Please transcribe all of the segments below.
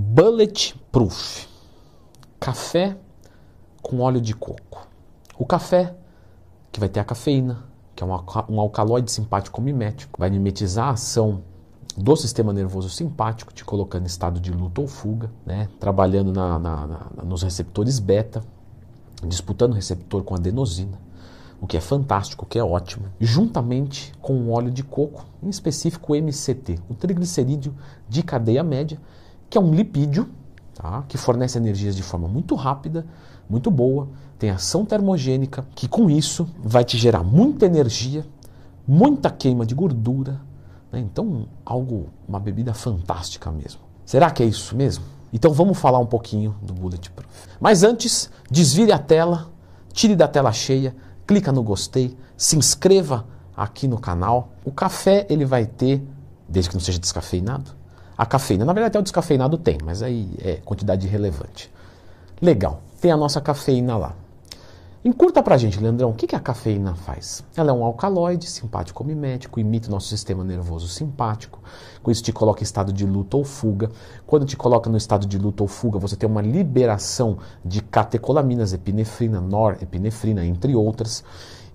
Bulletproof. Café com óleo de coco. O café, que vai ter a cafeína, que é um alcaloide simpático mimético, vai mimetizar a ação do sistema nervoso simpático, te colocando em estado de luta ou fuga, né? trabalhando na, na, na, nos receptores beta, disputando o receptor com adenosina, o que é fantástico, o que é ótimo, juntamente com o óleo de coco, em específico o MCT, o triglicerídeo de cadeia média, que é um lipídio tá? que fornece energias de forma muito rápida, muito boa, tem ação termogênica, que com isso vai te gerar muita energia, muita queima de gordura. Né? Então, algo, uma bebida fantástica mesmo. Será que é isso mesmo? Então vamos falar um pouquinho do Bulletproof. Mas antes, desvire a tela, tire da tela cheia, clica no gostei, se inscreva aqui no canal. O café ele vai ter, desde que não seja descafeinado, a cafeína. Na verdade até o descafeinado tem, mas aí é quantidade irrelevante. Legal, tem a nossa cafeína lá. Encurta pra gente, Leandrão, o que, que a cafeína faz? Ela é um alcaloide simpático mimético, imita o nosso sistema nervoso simpático, com isso te coloca em estado de luta ou fuga. Quando te coloca no estado de luta ou fuga, você tem uma liberação de catecolaminas, epinefrina, norepinefrina, entre outras.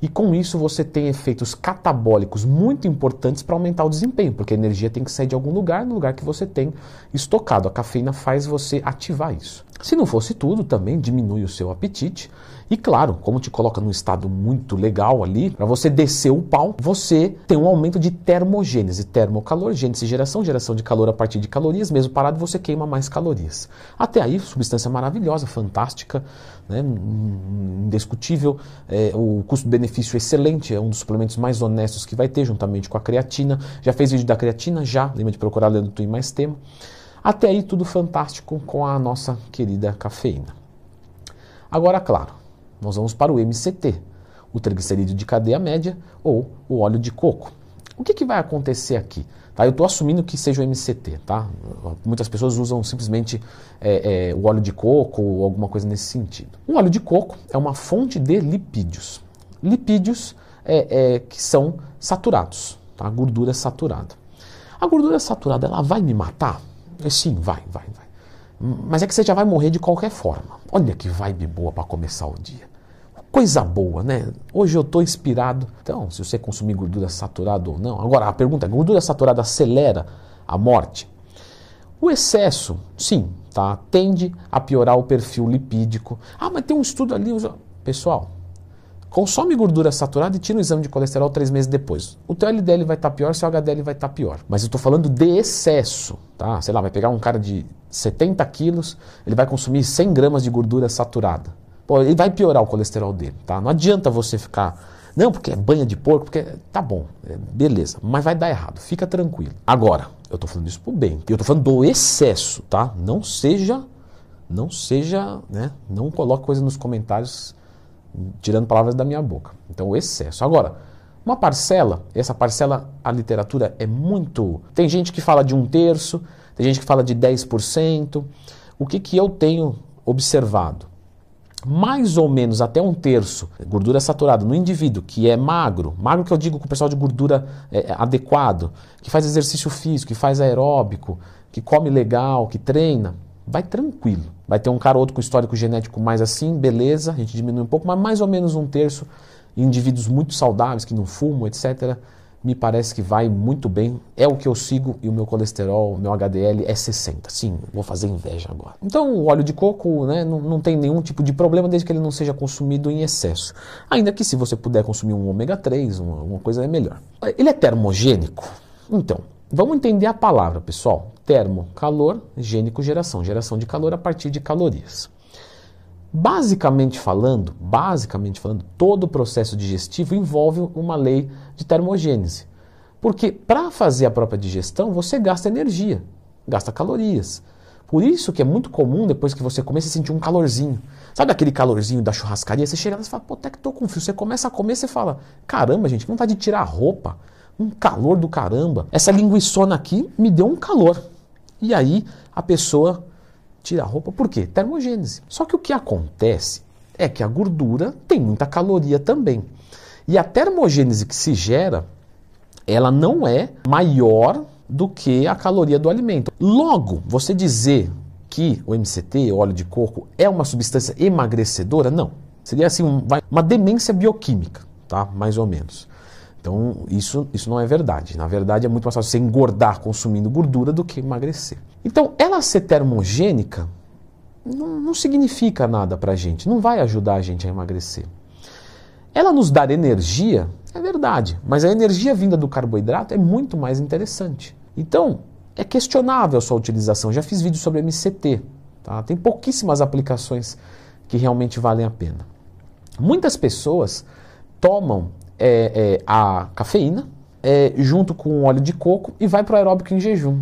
E com isso você tem efeitos catabólicos muito importantes para aumentar o desempenho, porque a energia tem que sair de algum lugar, no lugar que você tem estocado. A cafeína faz você ativar isso. Se não fosse tudo, também diminui o seu apetite. E claro, como te coloca num estado muito legal ali, para você descer o pau, você tem um aumento de termogênese, termocalor, gênese, geração, geração de calor a partir de calorias, mesmo parado você queima mais calorias. Até aí, substância maravilhosa, fantástica, né, indiscutível, é, o custo-benefício excelente, é um dos suplementos mais honestos que vai ter, juntamente com a creatina. Já fez vídeo da creatina? Já, lembra de procurar Leandro Twin mais tema. Até aí tudo fantástico com a nossa querida cafeína. Agora, claro, nós vamos para o MCT, o triglicerídeo de cadeia média ou o óleo de coco. O que, que vai acontecer aqui? Tá, eu estou assumindo que seja o MCT. Tá? Muitas pessoas usam simplesmente é, é, o óleo de coco ou alguma coisa nesse sentido. O óleo de coco é uma fonte de lipídios. Lipídios é, é que são saturados, tá? gordura saturada. A gordura saturada ela vai me matar? É, sim, vai, vai, vai. Mas é que você já vai morrer de qualquer forma. Olha que vibe boa para começar o dia. Coisa boa, né? Hoje eu estou inspirado. Então, se você consumir gordura saturada ou não. Agora, a pergunta é: gordura saturada acelera a morte? O excesso, sim, tá? tende a piorar o perfil lipídico. Ah, mas tem um estudo ali. Pessoal, Consome gordura saturada e tira o exame de colesterol três meses depois. O teu LDL vai estar tá pior, seu HDL vai estar tá pior. Mas eu estou falando de excesso, tá? Sei lá, vai pegar um cara de 70 quilos, ele vai consumir 100 gramas de gordura saturada. Pô, ele vai piorar o colesterol dele, tá? Não adianta você ficar... Não, porque é banha de porco, porque... Tá bom, é, beleza, mas vai dar errado, fica tranquilo. Agora, eu estou falando isso pro bem. Eu estou falando do excesso, tá? Não seja... Não seja, né? Não coloque coisa nos comentários tirando palavras da minha boca. Então, o excesso. Agora, uma parcela, essa parcela, a literatura é muito. Tem gente que fala de um terço, tem gente que fala de 10%. O que, que eu tenho observado? Mais ou menos até um terço gordura saturada no indivíduo que é magro, magro que eu digo com o pessoal de gordura é, adequado, que faz exercício físico, que faz aeróbico, que come legal, que treina, vai tranquilo. Vai ter um cara ou outro com histórico genético mais assim, beleza, a gente diminui um pouco, mas mais ou menos um terço indivíduos muito saudáveis, que não fumam, etc., me parece que vai muito bem. É o que eu sigo e o meu colesterol, meu HDL é 60. Sim, vou fazer inveja agora. Então, o óleo de coco né, não, não tem nenhum tipo de problema desde que ele não seja consumido em excesso. Ainda que se você puder consumir um ômega 3, uma, uma coisa é melhor. Ele é termogênico? Então, vamos entender a palavra, pessoal. Termo, calor, gênico, geração. Geração de calor a partir de calorias. Basicamente falando, basicamente falando, todo o processo digestivo envolve uma lei de termogênese. Porque para fazer a própria digestão, você gasta energia, gasta calorias. Por isso que é muito comum, depois que você começa a sentir um calorzinho. Sabe aquele calorzinho da churrascaria? Você chega lá e fala, pô, até que tô com frio. Você começa a comer, você fala, caramba, gente, não tá de tirar a roupa. Um calor do caramba. Essa linguiçona aqui me deu um calor. E aí a pessoa tira a roupa. Por quê? Termogênese. Só que o que acontece é que a gordura tem muita caloria também. E a termogênese que se gera, ela não é maior do que a caloria do alimento. Logo, você dizer que o MCT, o óleo de coco, é uma substância emagrecedora? Não. Seria assim um, uma demência bioquímica, tá? Mais ou menos. Então, isso, isso não é verdade. Na verdade, é muito mais fácil você engordar consumindo gordura do que emagrecer. Então, ela ser termogênica não, não significa nada para a gente, não vai ajudar a gente a emagrecer. Ela nos dar energia, é verdade, mas a energia vinda do carboidrato é muito mais interessante. Então, é questionável a sua utilização. Já fiz vídeo sobre MCT, tá? tem pouquíssimas aplicações que realmente valem a pena. Muitas pessoas tomam é, é, a cafeína é, junto com óleo de coco e vai para o aeróbico em jejum.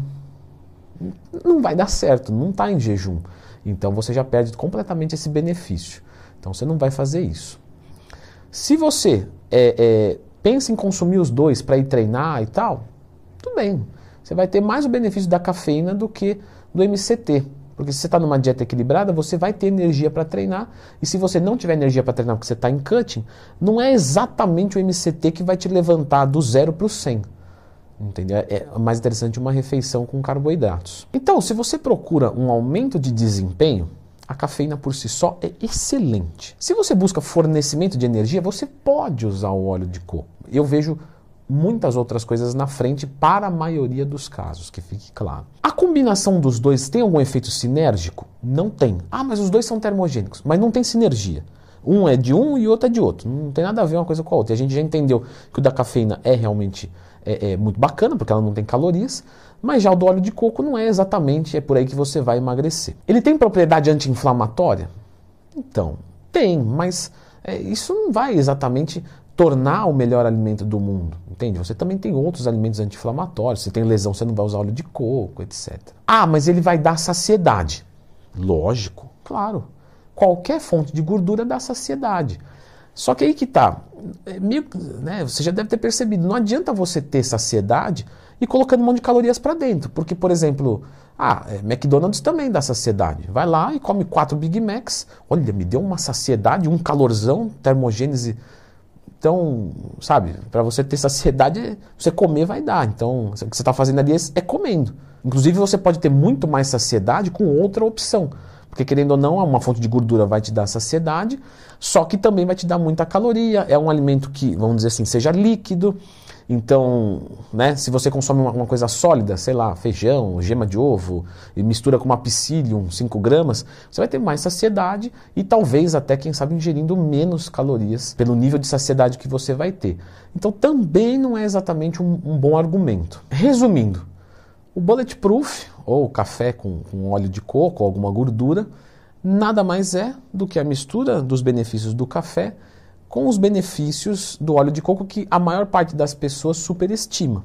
Não vai dar certo, não está em jejum. Então você já perde completamente esse benefício. Então você não vai fazer isso. Se você é, é, pensa em consumir os dois para ir treinar e tal, tudo bem. Você vai ter mais o benefício da cafeína do que do MCT. Porque se você está numa dieta equilibrada, você vai ter energia para treinar. E se você não tiver energia para treinar porque você está em cutting, não é exatamente o MCT que vai te levantar do zero para o 100. Entendeu? É mais interessante uma refeição com carboidratos. Então, se você procura um aumento de desempenho, a cafeína por si só é excelente. Se você busca fornecimento de energia, você pode usar o óleo de coco. Eu vejo muitas outras coisas na frente para a maioria dos casos, que fique claro. A combinação dos dois tem algum efeito sinérgico? Não tem. Ah, mas os dois são termogênicos, mas não tem sinergia. Um é de um e outro é de outro. Não tem nada a ver uma coisa com a outra. E a gente já entendeu que o da cafeína é realmente é, é muito bacana, porque ela não tem calorias, mas já o do óleo de coco não é exatamente, é por aí que você vai emagrecer. Ele tem propriedade anti-inflamatória? Então, tem, mas é, isso não vai exatamente tornar o melhor alimento do mundo, entende? Você também tem outros alimentos anti-inflamatórios, você tem lesão, você não vai usar óleo de coco, etc. Ah, mas ele vai dar saciedade. Lógico, claro. Qualquer fonte de gordura dá saciedade. Só que aí que tá, é meio, né, você já deve ter percebido, não adianta você ter saciedade e colocando um monte de calorias para dentro, porque, por exemplo, ah, é, McDonald's também dá saciedade. Vai lá e come quatro Big Macs, olha, me deu uma saciedade, um calorzão, termogênese então, sabe, para você ter saciedade, você comer vai dar. Então, o que você está fazendo ali é comendo. Inclusive, você pode ter muito mais saciedade com outra opção. Porque, querendo ou não, uma fonte de gordura vai te dar saciedade, só que também vai te dar muita caloria. É um alimento que, vamos dizer assim, seja líquido. Então, né, se você consome uma, uma, coisa sólida, sei lá, feijão, gema de ovo, e mistura com uma psyllium, 5 gramas, você vai ter mais saciedade e talvez até, quem sabe, ingerindo menos calorias pelo nível de saciedade que você vai ter. Então, também não é exatamente um, um bom argumento. Resumindo, o Bulletproof, ou café com, com óleo de coco alguma gordura, nada mais é do que a mistura dos benefícios do café com os benefícios do óleo de coco que a maior parte das pessoas superestima.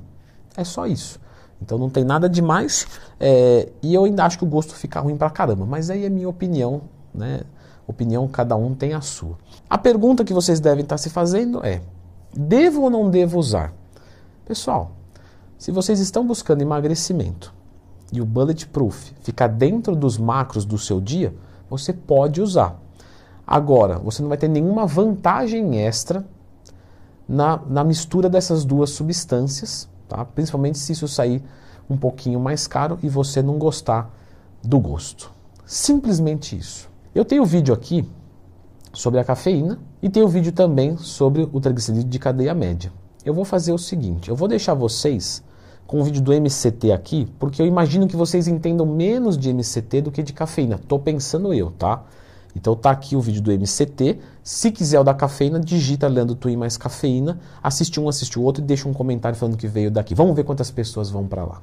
É só isso. Então não tem nada demais é, e eu ainda acho que o gosto fica ruim pra caramba, mas aí é minha opinião, né? Opinião cada um tem a sua. A pergunta que vocês devem estar se fazendo é: devo ou não devo usar? Pessoal, se vocês estão buscando emagrecimento e o Bulletproof ficar dentro dos macros do seu dia, você pode usar. Agora, você não vai ter nenhuma vantagem extra na, na mistura dessas duas substâncias, tá? principalmente se isso sair um pouquinho mais caro e você não gostar do gosto. Simplesmente isso. Eu tenho vídeo aqui sobre a cafeína e tenho vídeo também sobre o triglicerídeo de cadeia média. Eu vou fazer o seguinte, eu vou deixar vocês com o vídeo do MCT aqui, porque eu imagino que vocês entendam menos de MCT do que de cafeína. Tô pensando eu, tá? Então tá aqui o vídeo do MCT. Se quiser o da cafeína, digita Leandro Twin mais cafeína, assiste um, assiste o outro e deixa um comentário falando que veio daqui. Vamos ver quantas pessoas vão para lá.